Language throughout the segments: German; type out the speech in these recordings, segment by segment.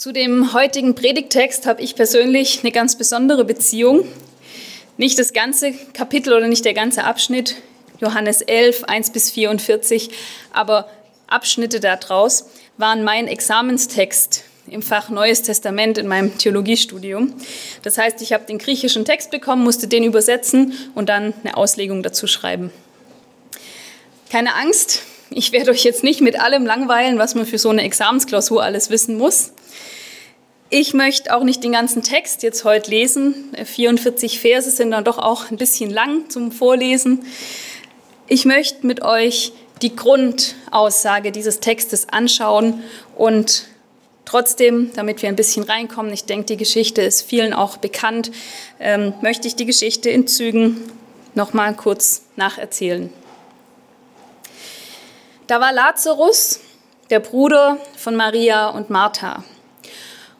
Zu dem heutigen Predigtext habe ich persönlich eine ganz besondere Beziehung. Nicht das ganze Kapitel oder nicht der ganze Abschnitt, Johannes 11, 1 bis 44, aber Abschnitte daraus waren mein Examenstext im Fach Neues Testament in meinem Theologiestudium. Das heißt, ich habe den griechischen Text bekommen, musste den übersetzen und dann eine Auslegung dazu schreiben. Keine Angst, ich werde euch jetzt nicht mit allem langweilen, was man für so eine Examensklausur alles wissen muss. Ich möchte auch nicht den ganzen Text jetzt heute lesen. 44 Verse sind dann doch auch ein bisschen lang zum Vorlesen. Ich möchte mit euch die Grundaussage dieses Textes anschauen und trotzdem, damit wir ein bisschen reinkommen, ich denke, die Geschichte ist vielen auch bekannt, ähm, möchte ich die Geschichte in Zügen nochmal kurz nacherzählen. Da war Lazarus, der Bruder von Maria und Martha.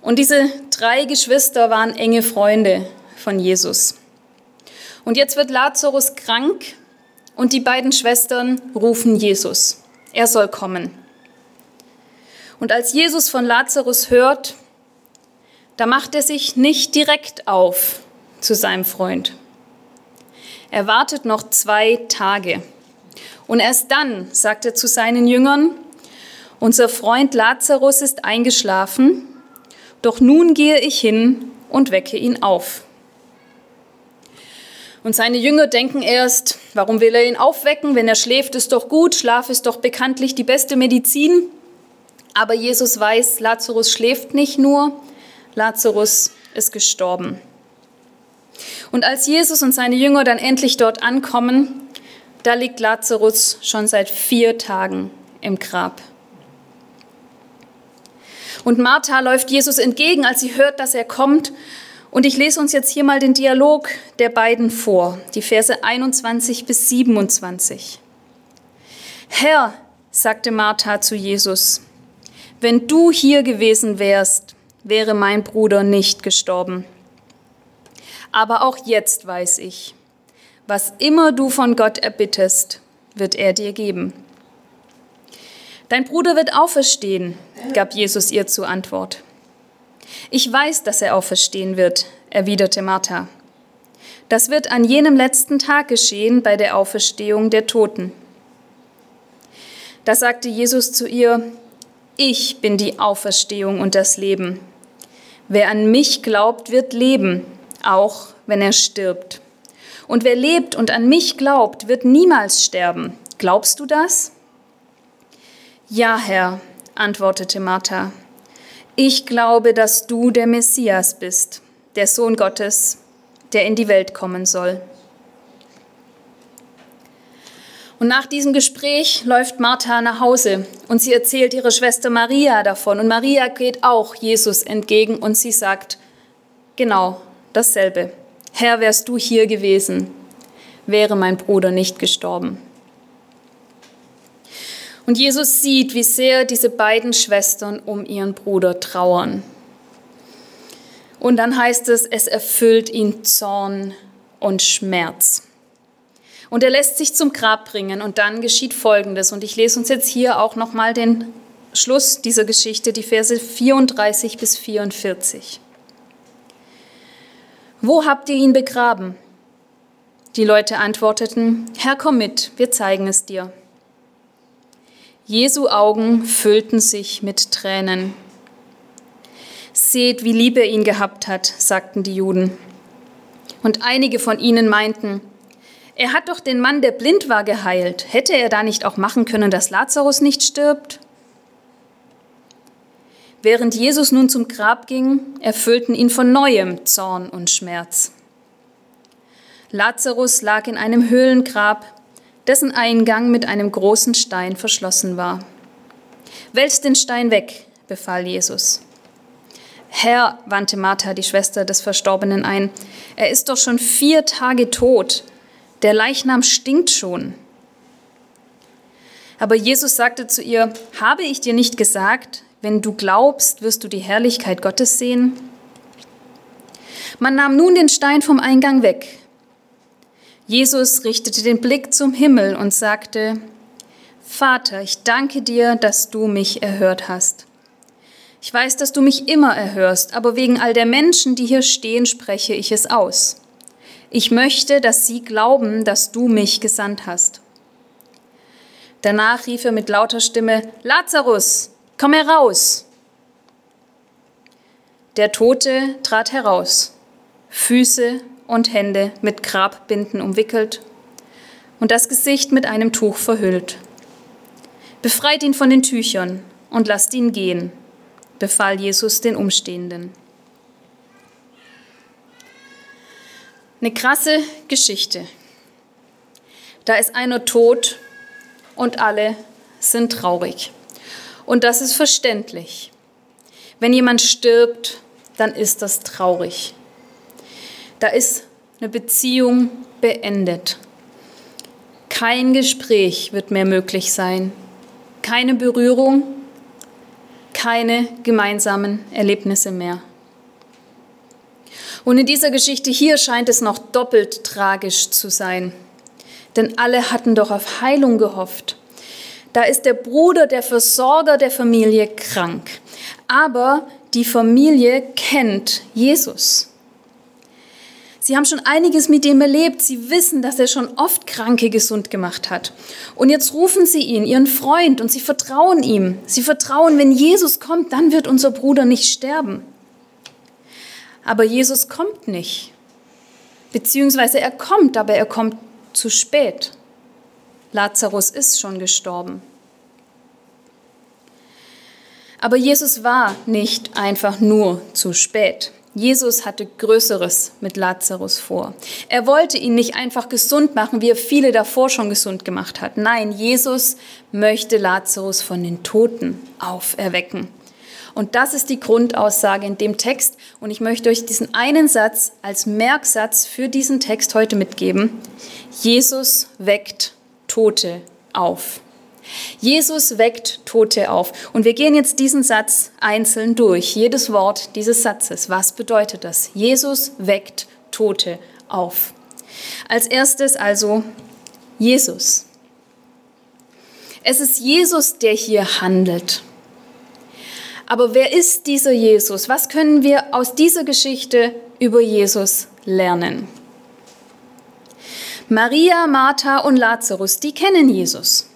Und diese drei Geschwister waren enge Freunde von Jesus. Und jetzt wird Lazarus krank und die beiden Schwestern rufen Jesus. Er soll kommen. Und als Jesus von Lazarus hört, da macht er sich nicht direkt auf zu seinem Freund. Er wartet noch zwei Tage. Und erst dann sagt er zu seinen Jüngern, unser Freund Lazarus ist eingeschlafen, doch nun gehe ich hin und wecke ihn auf. Und seine Jünger denken erst, warum will er ihn aufwecken? Wenn er schläft, ist doch gut. Schlaf ist doch bekanntlich die beste Medizin. Aber Jesus weiß, Lazarus schläft nicht nur, Lazarus ist gestorben. Und als Jesus und seine Jünger dann endlich dort ankommen, da liegt Lazarus schon seit vier Tagen im Grab. Und Martha läuft Jesus entgegen, als sie hört, dass er kommt. Und ich lese uns jetzt hier mal den Dialog der beiden vor, die Verse 21 bis 27. Herr, sagte Martha zu Jesus, wenn du hier gewesen wärst, wäre mein Bruder nicht gestorben. Aber auch jetzt weiß ich, was immer du von Gott erbittest, wird er dir geben. Dein Bruder wird auferstehen, gab Jesus ihr zur Antwort. Ich weiß, dass er auferstehen wird, erwiderte Martha. Das wird an jenem letzten Tag geschehen bei der Auferstehung der Toten. Da sagte Jesus zu ihr, ich bin die Auferstehung und das Leben. Wer an mich glaubt, wird leben, auch wenn er stirbt. Und wer lebt und an mich glaubt, wird niemals sterben. Glaubst du das? Ja, Herr, antwortete Martha. Ich glaube, dass du der Messias bist, der Sohn Gottes, der in die Welt kommen soll. Und nach diesem Gespräch läuft Martha nach Hause und sie erzählt ihrer Schwester Maria davon. Und Maria geht auch Jesus entgegen und sie sagt, genau dasselbe. Herr, wärst du hier gewesen, wäre mein Bruder nicht gestorben. Und Jesus sieht, wie sehr diese beiden Schwestern um ihren Bruder trauern. Und dann heißt es, es erfüllt ihn Zorn und Schmerz. Und er lässt sich zum Grab bringen und dann geschieht Folgendes. Und ich lese uns jetzt hier auch nochmal den Schluss dieser Geschichte, die Verse 34 bis 44. Wo habt ihr ihn begraben? Die Leute antworteten, Herr, komm mit, wir zeigen es dir. Jesu Augen füllten sich mit Tränen. Seht, wie lieb er ihn gehabt hat, sagten die Juden. Und einige von ihnen meinten, er hat doch den Mann, der blind war, geheilt. Hätte er da nicht auch machen können, dass Lazarus nicht stirbt? Während Jesus nun zum Grab ging, erfüllten ihn von neuem Zorn und Schmerz. Lazarus lag in einem Höhlengrab, dessen Eingang mit einem großen Stein verschlossen war. Wälzt den Stein weg, befahl Jesus. Herr, wandte Martha, die Schwester des Verstorbenen, ein, er ist doch schon vier Tage tot. Der Leichnam stinkt schon. Aber Jesus sagte zu ihr, habe ich dir nicht gesagt, wenn du glaubst, wirst du die Herrlichkeit Gottes sehen? Man nahm nun den Stein vom Eingang weg. Jesus richtete den Blick zum Himmel und sagte, Vater, ich danke dir, dass du mich erhört hast. Ich weiß, dass du mich immer erhörst, aber wegen all der Menschen, die hier stehen, spreche ich es aus. Ich möchte, dass sie glauben, dass du mich gesandt hast. Danach rief er mit lauter Stimme, Lazarus, komm heraus. Der Tote trat heraus, Füße und Hände mit Grabbinden umwickelt und das Gesicht mit einem Tuch verhüllt. Befreit ihn von den Tüchern und lasst ihn gehen, befahl Jesus den Umstehenden. Eine krasse Geschichte. Da ist einer tot und alle sind traurig. Und das ist verständlich. Wenn jemand stirbt, dann ist das traurig. Da ist eine Beziehung beendet. Kein Gespräch wird mehr möglich sein. Keine Berührung, keine gemeinsamen Erlebnisse mehr. Und in dieser Geschichte hier scheint es noch doppelt tragisch zu sein. Denn alle hatten doch auf Heilung gehofft. Da ist der Bruder, der Versorger der Familie krank. Aber die Familie kennt Jesus. Sie haben schon einiges mit ihm erlebt. Sie wissen, dass er schon oft Kranke gesund gemacht hat. Und jetzt rufen sie ihn, ihren Freund, und sie vertrauen ihm. Sie vertrauen, wenn Jesus kommt, dann wird unser Bruder nicht sterben. Aber Jesus kommt nicht. Beziehungsweise er kommt, aber er kommt zu spät. Lazarus ist schon gestorben. Aber Jesus war nicht einfach nur zu spät. Jesus hatte Größeres mit Lazarus vor. Er wollte ihn nicht einfach gesund machen, wie er viele davor schon gesund gemacht hat. Nein, Jesus möchte Lazarus von den Toten auferwecken. Und das ist die Grundaussage in dem Text. Und ich möchte euch diesen einen Satz als Merksatz für diesen Text heute mitgeben. Jesus weckt Tote auf. Jesus weckt Tote auf. Und wir gehen jetzt diesen Satz einzeln durch, jedes Wort dieses Satzes. Was bedeutet das? Jesus weckt Tote auf. Als erstes also Jesus. Es ist Jesus, der hier handelt. Aber wer ist dieser Jesus? Was können wir aus dieser Geschichte über Jesus lernen? Maria, Martha und Lazarus, die kennen Jesus.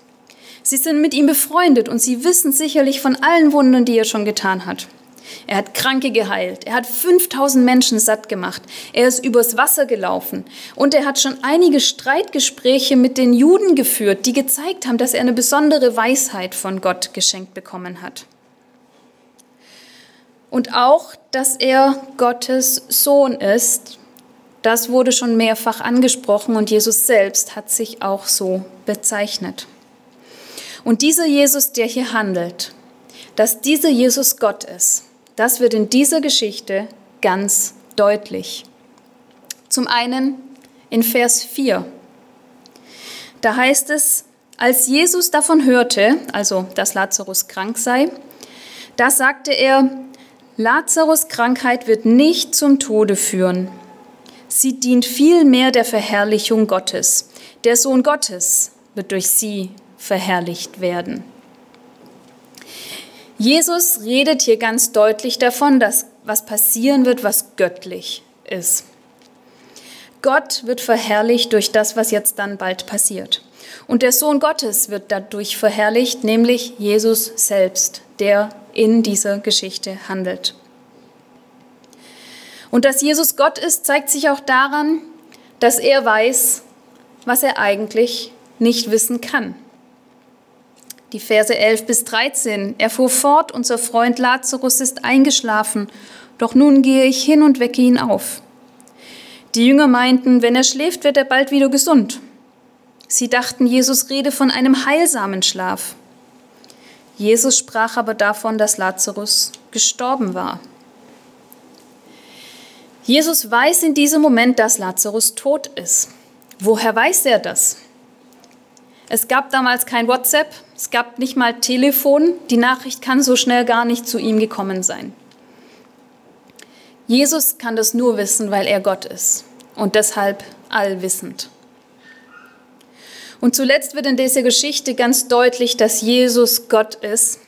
Sie sind mit ihm befreundet und sie wissen sicherlich von allen Wundern, die er schon getan hat. Er hat Kranke geheilt, er hat 5000 Menschen satt gemacht, er ist übers Wasser gelaufen und er hat schon einige Streitgespräche mit den Juden geführt, die gezeigt haben, dass er eine besondere Weisheit von Gott geschenkt bekommen hat und auch, dass er Gottes Sohn ist. Das wurde schon mehrfach angesprochen und Jesus selbst hat sich auch so bezeichnet. Und dieser Jesus, der hier handelt, dass dieser Jesus Gott ist, das wird in dieser Geschichte ganz deutlich. Zum einen in Vers 4. Da heißt es, als Jesus davon hörte, also dass Lazarus krank sei, da sagte er, Lazarus Krankheit wird nicht zum Tode führen. Sie dient vielmehr der Verherrlichung Gottes. Der Sohn Gottes wird durch sie verherrlicht werden. Jesus redet hier ganz deutlich davon, dass was passieren wird, was göttlich ist. Gott wird verherrlicht durch das, was jetzt dann bald passiert. Und der Sohn Gottes wird dadurch verherrlicht, nämlich Jesus selbst, der in dieser Geschichte handelt. Und dass Jesus Gott ist, zeigt sich auch daran, dass er weiß, was er eigentlich nicht wissen kann. Die Verse 11 bis 13. Er fuhr fort, unser Freund Lazarus ist eingeschlafen, doch nun gehe ich hin und wecke ihn auf. Die Jünger meinten, wenn er schläft, wird er bald wieder gesund. Sie dachten, Jesus rede von einem heilsamen Schlaf. Jesus sprach aber davon, dass Lazarus gestorben war. Jesus weiß in diesem Moment, dass Lazarus tot ist. Woher weiß er das? Es gab damals kein WhatsApp, es gab nicht mal Telefon, die Nachricht kann so schnell gar nicht zu ihm gekommen sein. Jesus kann das nur wissen, weil er Gott ist und deshalb allwissend. Und zuletzt wird in dieser Geschichte ganz deutlich, dass Jesus Gott ist,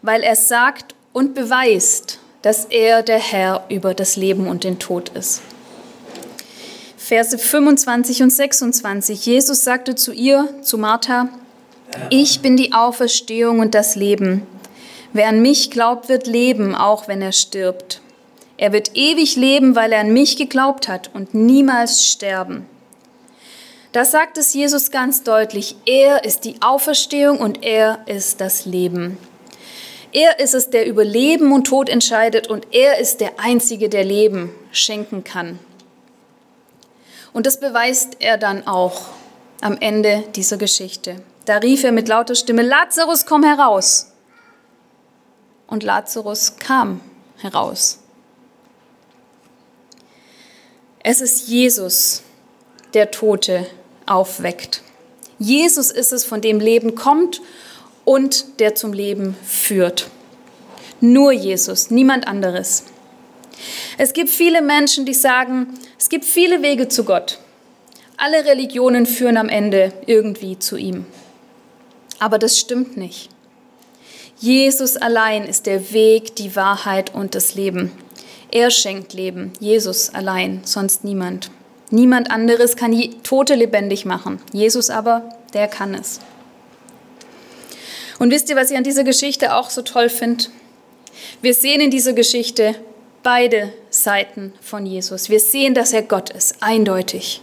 weil er sagt und beweist, dass er der Herr über das Leben und den Tod ist. Verse 25 und 26. Jesus sagte zu ihr, zu Martha, ich bin die Auferstehung und das Leben. Wer an mich glaubt, wird leben, auch wenn er stirbt. Er wird ewig leben, weil er an mich geglaubt hat und niemals sterben. Da sagt es Jesus ganz deutlich, er ist die Auferstehung und er ist das Leben. Er ist es, der über Leben und Tod entscheidet und er ist der Einzige, der Leben schenken kann. Und das beweist er dann auch am Ende dieser Geschichte. Da rief er mit lauter Stimme, Lazarus, komm heraus. Und Lazarus kam heraus. Es ist Jesus, der Tote aufweckt. Jesus ist es, von dem Leben kommt und der zum Leben führt. Nur Jesus, niemand anderes. Es gibt viele Menschen, die sagen, es gibt viele Wege zu Gott. Alle Religionen führen am Ende irgendwie zu ihm. Aber das stimmt nicht. Jesus allein ist der Weg, die Wahrheit und das Leben. Er schenkt Leben, Jesus allein, sonst niemand. Niemand anderes kann Tote lebendig machen. Jesus aber, der kann es. Und wisst ihr, was ich an dieser Geschichte auch so toll finde? Wir sehen in dieser Geschichte beide Seiten von Jesus. Wir sehen, dass er Gott ist, eindeutig.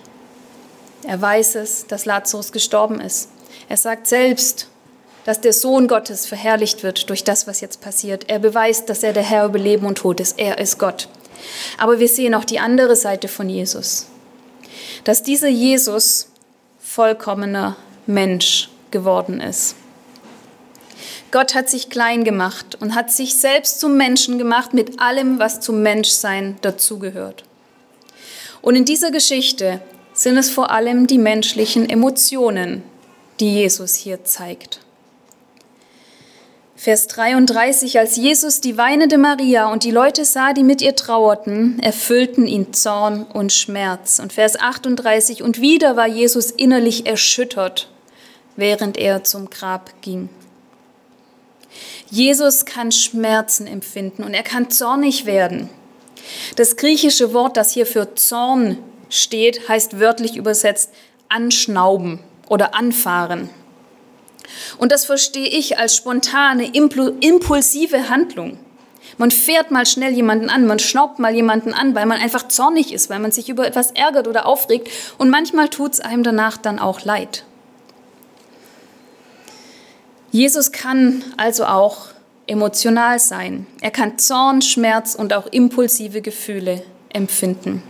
Er weiß es, dass Lazarus gestorben ist. Er sagt selbst, dass der Sohn Gottes verherrlicht wird durch das, was jetzt passiert. Er beweist, dass er der Herr über Leben und Tod ist. Er ist Gott. Aber wir sehen auch die andere Seite von Jesus dass dieser Jesus vollkommener Mensch geworden ist. Gott hat sich klein gemacht und hat sich selbst zum Menschen gemacht mit allem, was zum Menschsein dazugehört. Und in dieser Geschichte sind es vor allem die menschlichen Emotionen, die Jesus hier zeigt. Vers 33, als Jesus die weinende Maria und die Leute sah, die mit ihr trauerten, erfüllten ihn Zorn und Schmerz. Und Vers 38, und wieder war Jesus innerlich erschüttert, während er zum Grab ging. Jesus kann Schmerzen empfinden und er kann zornig werden. Das griechische Wort, das hier für Zorn steht, heißt wörtlich übersetzt anschnauben oder anfahren. Und das verstehe ich als spontane, impulsive Handlung. Man fährt mal schnell jemanden an, man schnaubt mal jemanden an, weil man einfach zornig ist, weil man sich über etwas ärgert oder aufregt und manchmal tut es einem danach dann auch leid. Jesus kann also auch emotional sein. Er kann Zorn, Schmerz und auch impulsive Gefühle empfinden.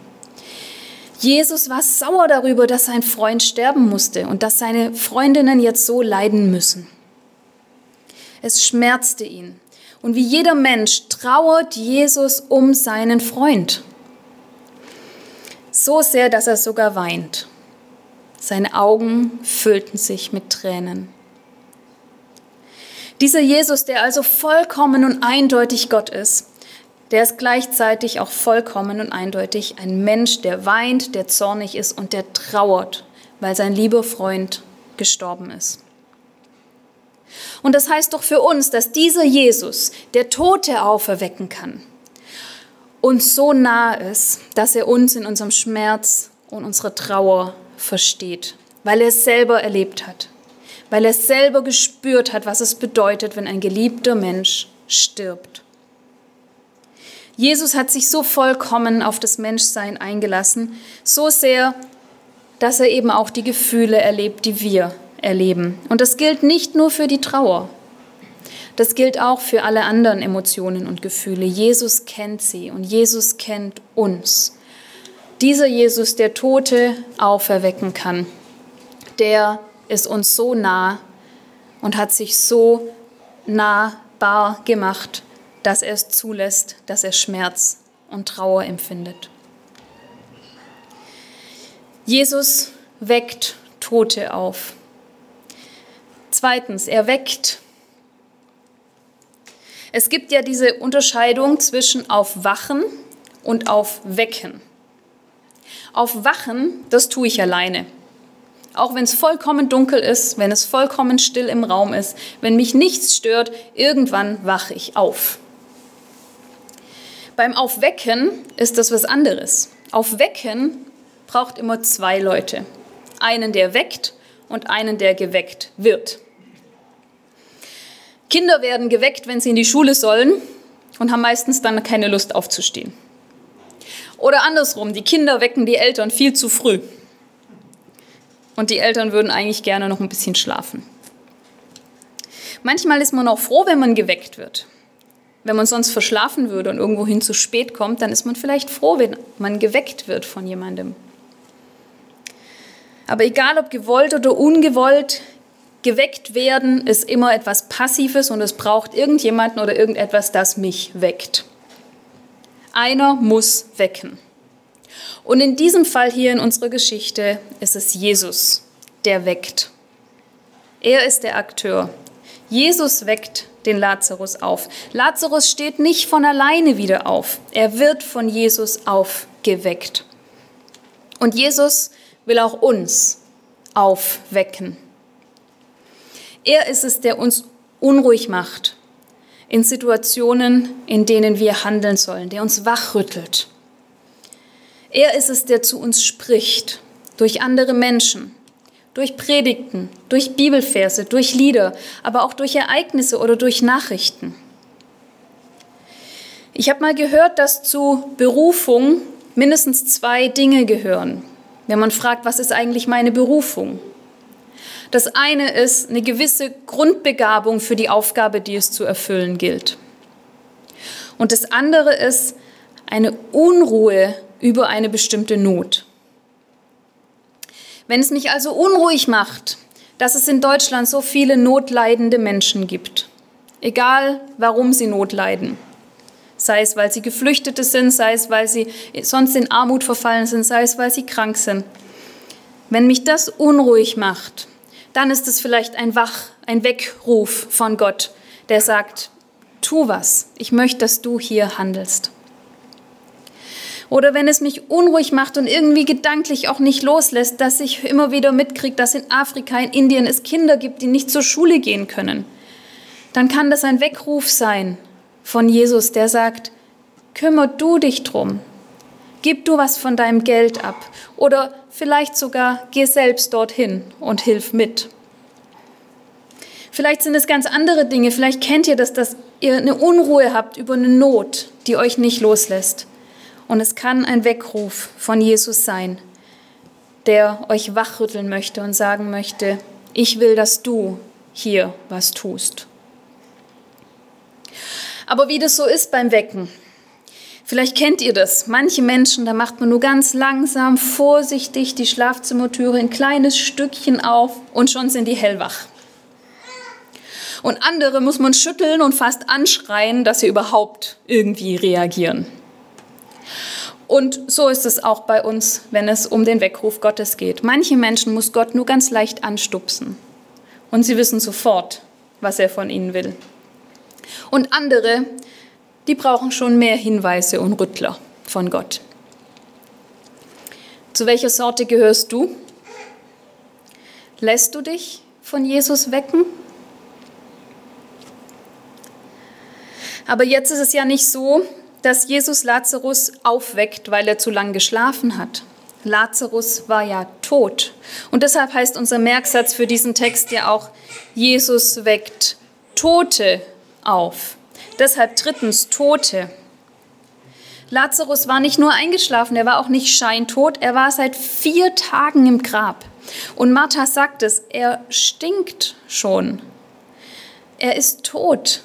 Jesus war sauer darüber, dass sein Freund sterben musste und dass seine Freundinnen jetzt so leiden müssen. Es schmerzte ihn. Und wie jeder Mensch trauert Jesus um seinen Freund. So sehr, dass er sogar weint. Seine Augen füllten sich mit Tränen. Dieser Jesus, der also vollkommen und eindeutig Gott ist, der ist gleichzeitig auch vollkommen und eindeutig ein Mensch, der weint, der zornig ist und der trauert, weil sein lieber Freund gestorben ist. Und das heißt doch für uns, dass dieser Jesus, der Tote auferwecken kann, uns so nah ist, dass er uns in unserem Schmerz und unserer Trauer versteht, weil er es selber erlebt hat, weil er selber gespürt hat, was es bedeutet, wenn ein geliebter Mensch stirbt. Jesus hat sich so vollkommen auf das Menschsein eingelassen, so sehr, dass er eben auch die Gefühle erlebt, die wir erleben. Und das gilt nicht nur für die Trauer. Das gilt auch für alle anderen Emotionen und Gefühle. Jesus kennt sie und Jesus kennt uns. Dieser Jesus, der Tote auferwecken kann, der ist uns so nah und hat sich so nahbar gemacht dass er es zulässt, dass er Schmerz und Trauer empfindet. Jesus weckt Tote auf. Zweitens, er weckt. Es gibt ja diese Unterscheidung zwischen aufwachen und aufwecken. Aufwachen, das tue ich alleine. Auch wenn es vollkommen dunkel ist, wenn es vollkommen still im Raum ist, wenn mich nichts stört, irgendwann wache ich auf. Beim Aufwecken ist das was anderes. Aufwecken braucht immer zwei Leute. Einen, der weckt und einen, der geweckt wird. Kinder werden geweckt, wenn sie in die Schule sollen und haben meistens dann keine Lust aufzustehen. Oder andersrum, die Kinder wecken die Eltern viel zu früh. Und die Eltern würden eigentlich gerne noch ein bisschen schlafen. Manchmal ist man auch froh, wenn man geweckt wird. Wenn man sonst verschlafen würde und irgendwohin zu spät kommt, dann ist man vielleicht froh, wenn man geweckt wird von jemandem. Aber egal ob gewollt oder ungewollt, geweckt werden ist immer etwas Passives und es braucht irgendjemanden oder irgendetwas, das mich weckt. Einer muss wecken. Und in diesem Fall hier in unserer Geschichte ist es Jesus, der weckt. Er ist der Akteur. Jesus weckt den Lazarus auf. Lazarus steht nicht von alleine wieder auf. Er wird von Jesus aufgeweckt. Und Jesus will auch uns aufwecken. Er ist es, der uns unruhig macht in Situationen, in denen wir handeln sollen, der uns wachrüttelt. Er ist es, der zu uns spricht, durch andere Menschen, durch Predigten, durch Bibelverse, durch Lieder, aber auch durch Ereignisse oder durch Nachrichten. Ich habe mal gehört, dass zu Berufung mindestens zwei Dinge gehören. Wenn man fragt, was ist eigentlich meine Berufung? Das eine ist eine gewisse Grundbegabung für die Aufgabe, die es zu erfüllen gilt. Und das andere ist eine Unruhe über eine bestimmte Not. Wenn es mich also unruhig macht, dass es in Deutschland so viele notleidende Menschen gibt, egal warum sie Not leiden, sei es weil sie Geflüchtete sind, sei es weil sie sonst in Armut verfallen sind, sei es weil sie krank sind, wenn mich das unruhig macht, dann ist es vielleicht ein Wach, ein Weckruf von Gott, der sagt, tu was, ich möchte, dass du hier handelst. Oder wenn es mich unruhig macht und irgendwie gedanklich auch nicht loslässt, dass ich immer wieder mitkriege, dass in Afrika, in Indien es Kinder gibt, die nicht zur Schule gehen können, dann kann das ein Weckruf sein von Jesus, der sagt, kümmer du dich drum, gib du was von deinem Geld ab oder vielleicht sogar geh selbst dorthin und hilf mit. Vielleicht sind es ganz andere Dinge, vielleicht kennt ihr das, dass ihr eine Unruhe habt über eine Not, die euch nicht loslässt. Und es kann ein Weckruf von Jesus sein, der euch wachrütteln möchte und sagen möchte, ich will, dass du hier was tust. Aber wie das so ist beim Wecken, vielleicht kennt ihr das. Manche Menschen, da macht man nur ganz langsam, vorsichtig die Schlafzimmertüre ein kleines Stückchen auf und schon sind die hellwach. Und andere muss man schütteln und fast anschreien, dass sie überhaupt irgendwie reagieren. Und so ist es auch bei uns, wenn es um den Weckruf Gottes geht. Manche Menschen muss Gott nur ganz leicht anstupsen und sie wissen sofort, was er von ihnen will. Und andere, die brauchen schon mehr Hinweise und Rüttler von Gott. Zu welcher Sorte gehörst du? Lässt du dich von Jesus wecken? Aber jetzt ist es ja nicht so, dass Jesus Lazarus aufweckt, weil er zu lang geschlafen hat. Lazarus war ja tot. Und deshalb heißt unser Merksatz für diesen Text ja auch, Jesus weckt Tote auf. Deshalb drittens Tote. Lazarus war nicht nur eingeschlafen, er war auch nicht scheintot, er war seit vier Tagen im Grab. Und Martha sagt es, er stinkt schon. Er ist tot.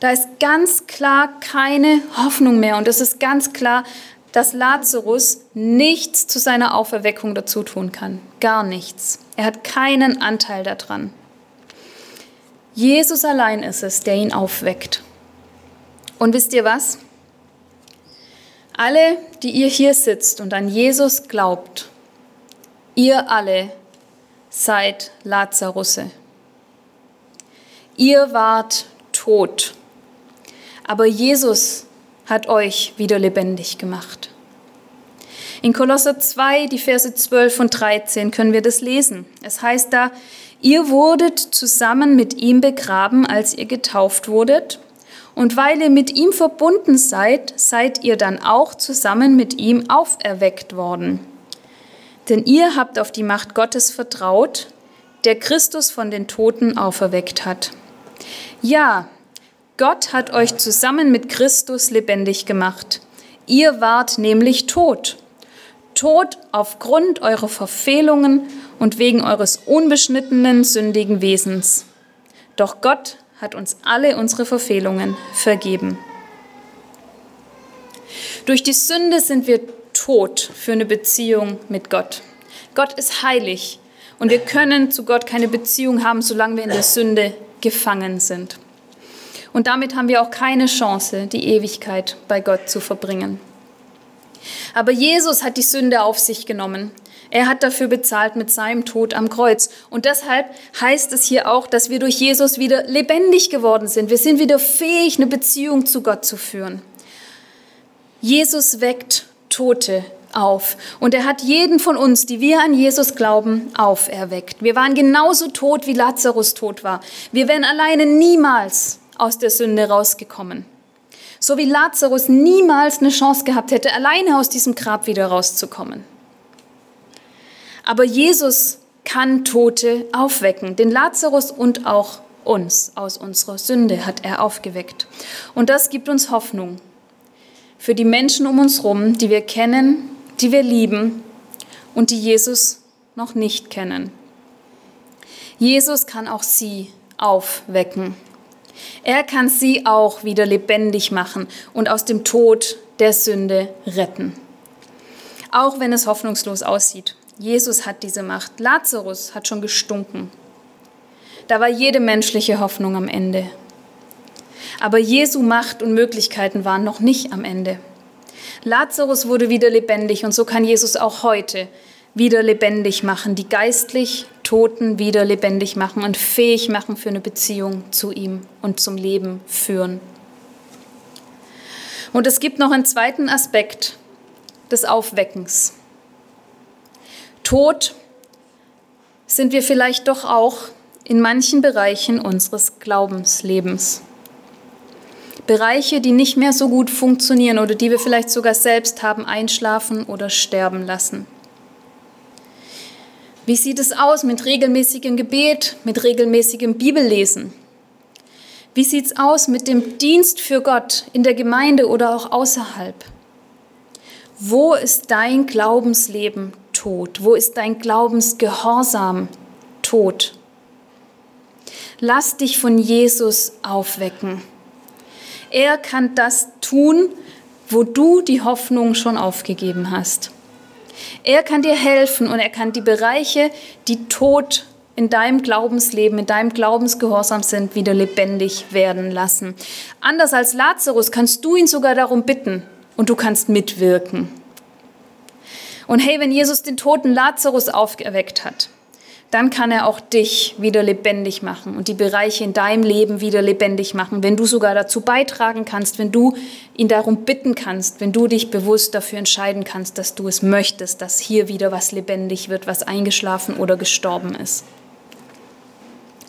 Da ist ganz klar keine Hoffnung mehr. Und es ist ganz klar, dass Lazarus nichts zu seiner Auferweckung dazu tun kann. Gar nichts. Er hat keinen Anteil daran. Jesus allein ist es, der ihn aufweckt. Und wisst ihr was? Alle, die ihr hier sitzt und an Jesus glaubt, ihr alle seid Lazarusse. Ihr wart tot aber Jesus hat euch wieder lebendig gemacht. In Kolosser 2, die Verse 12 und 13 können wir das lesen. Es heißt da, ihr wurdet zusammen mit ihm begraben, als ihr getauft wurdet, Und weil ihr mit ihm verbunden seid, seid ihr dann auch zusammen mit ihm auferweckt worden. Denn ihr habt auf die Macht Gottes vertraut, der Christus von den Toten auferweckt hat. Ja, Gott hat euch zusammen mit Christus lebendig gemacht. Ihr wart nämlich tot. Tot aufgrund eurer Verfehlungen und wegen eures unbeschnittenen, sündigen Wesens. Doch Gott hat uns alle unsere Verfehlungen vergeben. Durch die Sünde sind wir tot für eine Beziehung mit Gott. Gott ist heilig und wir können zu Gott keine Beziehung haben, solange wir in der Sünde gefangen sind. Und damit haben wir auch keine Chance, die Ewigkeit bei Gott zu verbringen. Aber Jesus hat die Sünde auf sich genommen. Er hat dafür bezahlt mit seinem Tod am Kreuz. Und deshalb heißt es hier auch, dass wir durch Jesus wieder lebendig geworden sind. Wir sind wieder fähig, eine Beziehung zu Gott zu führen. Jesus weckt Tote auf. Und er hat jeden von uns, die wir an Jesus glauben, auferweckt. Wir waren genauso tot, wie Lazarus tot war. Wir wären alleine niemals aus der Sünde rausgekommen. So wie Lazarus niemals eine Chance gehabt hätte, alleine aus diesem Grab wieder rauszukommen. Aber Jesus kann Tote aufwecken. Den Lazarus und auch uns aus unserer Sünde hat er aufgeweckt. Und das gibt uns Hoffnung für die Menschen um uns herum, die wir kennen, die wir lieben und die Jesus noch nicht kennen. Jesus kann auch sie aufwecken. Er kann sie auch wieder lebendig machen und aus dem Tod der Sünde retten. Auch wenn es hoffnungslos aussieht. Jesus hat diese Macht. Lazarus hat schon gestunken. Da war jede menschliche Hoffnung am Ende. Aber Jesu Macht und Möglichkeiten waren noch nicht am Ende. Lazarus wurde wieder lebendig und so kann Jesus auch heute wieder lebendig machen, die geistlich Toten wieder lebendig machen und fähig machen für eine Beziehung zu ihm und zum Leben führen. Und es gibt noch einen zweiten Aspekt des Aufweckens. Tod sind wir vielleicht doch auch in manchen Bereichen unseres Glaubenslebens. Bereiche, die nicht mehr so gut funktionieren oder die wir vielleicht sogar selbst haben einschlafen oder sterben lassen. Wie sieht es aus mit regelmäßigem Gebet, mit regelmäßigem Bibellesen? Wie sieht es aus mit dem Dienst für Gott in der Gemeinde oder auch außerhalb? Wo ist dein Glaubensleben tot? Wo ist dein Glaubensgehorsam tot? Lass dich von Jesus aufwecken. Er kann das tun, wo du die Hoffnung schon aufgegeben hast. Er kann dir helfen und er kann die Bereiche, die tot in deinem Glaubensleben, in deinem Glaubensgehorsam sind, wieder lebendig werden lassen. Anders als Lazarus kannst du ihn sogar darum bitten und du kannst mitwirken. Und hey, wenn Jesus den toten Lazarus aufgeweckt hat, dann kann er auch dich wieder lebendig machen und die Bereiche in deinem Leben wieder lebendig machen, wenn du sogar dazu beitragen kannst, wenn du ihn darum bitten kannst, wenn du dich bewusst dafür entscheiden kannst, dass du es möchtest, dass hier wieder was lebendig wird, was eingeschlafen oder gestorben ist.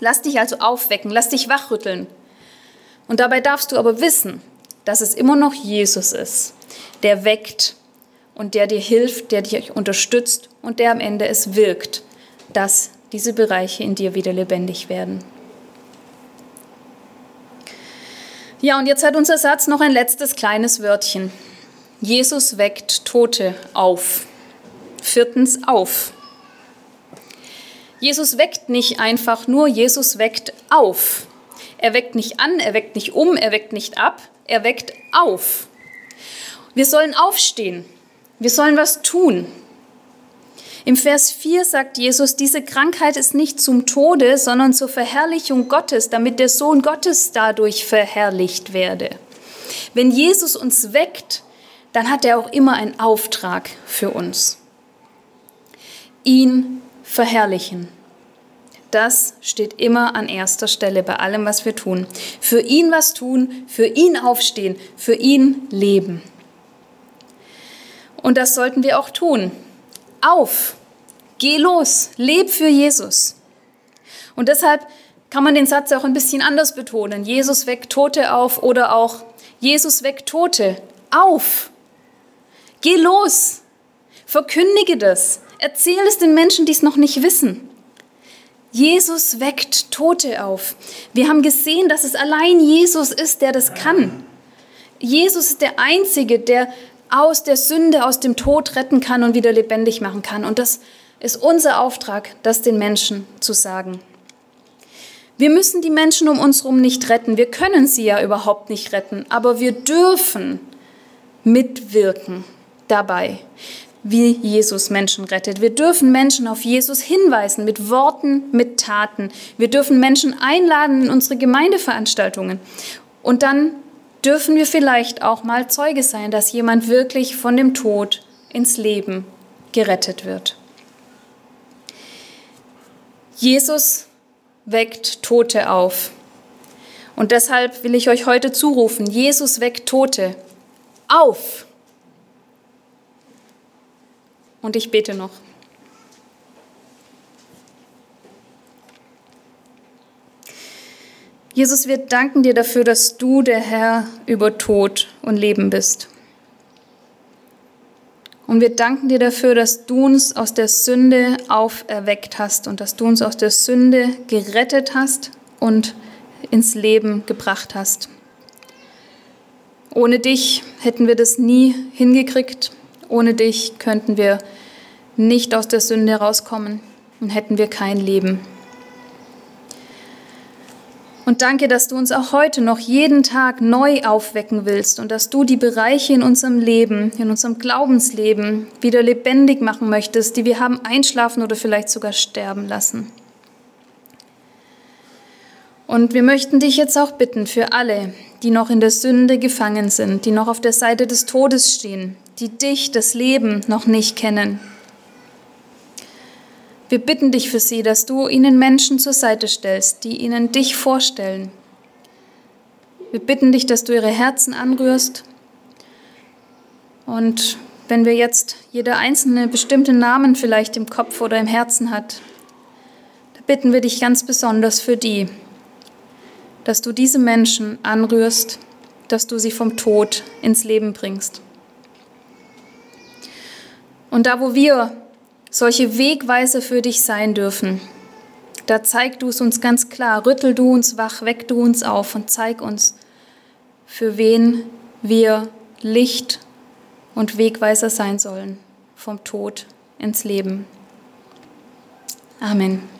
Lass dich also aufwecken, lass dich wachrütteln. Und dabei darfst du aber wissen, dass es immer noch Jesus ist, der weckt und der dir hilft, der dich unterstützt und der am Ende es wirkt, dass diese Bereiche in dir wieder lebendig werden. Ja, und jetzt hat unser Satz noch ein letztes kleines Wörtchen. Jesus weckt Tote auf. Viertens auf. Jesus weckt nicht einfach nur, Jesus weckt auf. Er weckt nicht an, er weckt nicht um, er weckt nicht ab, er weckt auf. Wir sollen aufstehen. Wir sollen was tun. Im Vers 4 sagt Jesus, diese Krankheit ist nicht zum Tode, sondern zur Verherrlichung Gottes, damit der Sohn Gottes dadurch verherrlicht werde. Wenn Jesus uns weckt, dann hat er auch immer einen Auftrag für uns. Ihn verherrlichen. Das steht immer an erster Stelle bei allem, was wir tun. Für ihn was tun, für ihn aufstehen, für ihn leben. Und das sollten wir auch tun. Auf, geh los, leb für Jesus. Und deshalb kann man den Satz auch ein bisschen anders betonen. Jesus weckt Tote auf oder auch Jesus weckt Tote auf. Geh los, verkündige das, erzähl es den Menschen, die es noch nicht wissen. Jesus weckt Tote auf. Wir haben gesehen, dass es allein Jesus ist, der das kann. Jesus ist der Einzige, der aus der Sünde, aus dem Tod retten kann und wieder lebendig machen kann. Und das ist unser Auftrag, das den Menschen zu sagen. Wir müssen die Menschen um uns herum nicht retten. Wir können sie ja überhaupt nicht retten. Aber wir dürfen mitwirken dabei, wie Jesus Menschen rettet. Wir dürfen Menschen auf Jesus hinweisen mit Worten, mit Taten. Wir dürfen Menschen einladen in unsere Gemeindeveranstaltungen. Und dann dürfen wir vielleicht auch mal Zeuge sein, dass jemand wirklich von dem Tod ins Leben gerettet wird. Jesus weckt Tote auf. Und deshalb will ich euch heute zurufen, Jesus weckt Tote auf. Und ich bete noch. Jesus, wir danken dir dafür, dass du der Herr über Tod und Leben bist. Und wir danken dir dafür, dass du uns aus der Sünde auferweckt hast und dass du uns aus der Sünde gerettet hast und ins Leben gebracht hast. Ohne dich hätten wir das nie hingekriegt. Ohne dich könnten wir nicht aus der Sünde rauskommen und hätten wir kein Leben. Und danke, dass du uns auch heute noch jeden Tag neu aufwecken willst und dass du die Bereiche in unserem Leben, in unserem Glaubensleben wieder lebendig machen möchtest, die wir haben einschlafen oder vielleicht sogar sterben lassen. Und wir möchten dich jetzt auch bitten für alle, die noch in der Sünde gefangen sind, die noch auf der Seite des Todes stehen, die dich, das Leben, noch nicht kennen. Wir bitten dich für sie, dass du ihnen Menschen zur Seite stellst, die ihnen dich vorstellen. Wir bitten dich, dass du ihre Herzen anrührst. Und wenn wir jetzt jeder einzelne bestimmte Namen vielleicht im Kopf oder im Herzen hat, da bitten wir dich ganz besonders für die, dass du diese Menschen anrührst, dass du sie vom Tod ins Leben bringst. Und da, wo wir solche Wegweiser für dich sein dürfen. Da zeig du es uns ganz klar, rüttel du uns wach, weck du uns auf und zeig uns, für wen wir Licht und Wegweiser sein sollen, vom Tod ins Leben. Amen.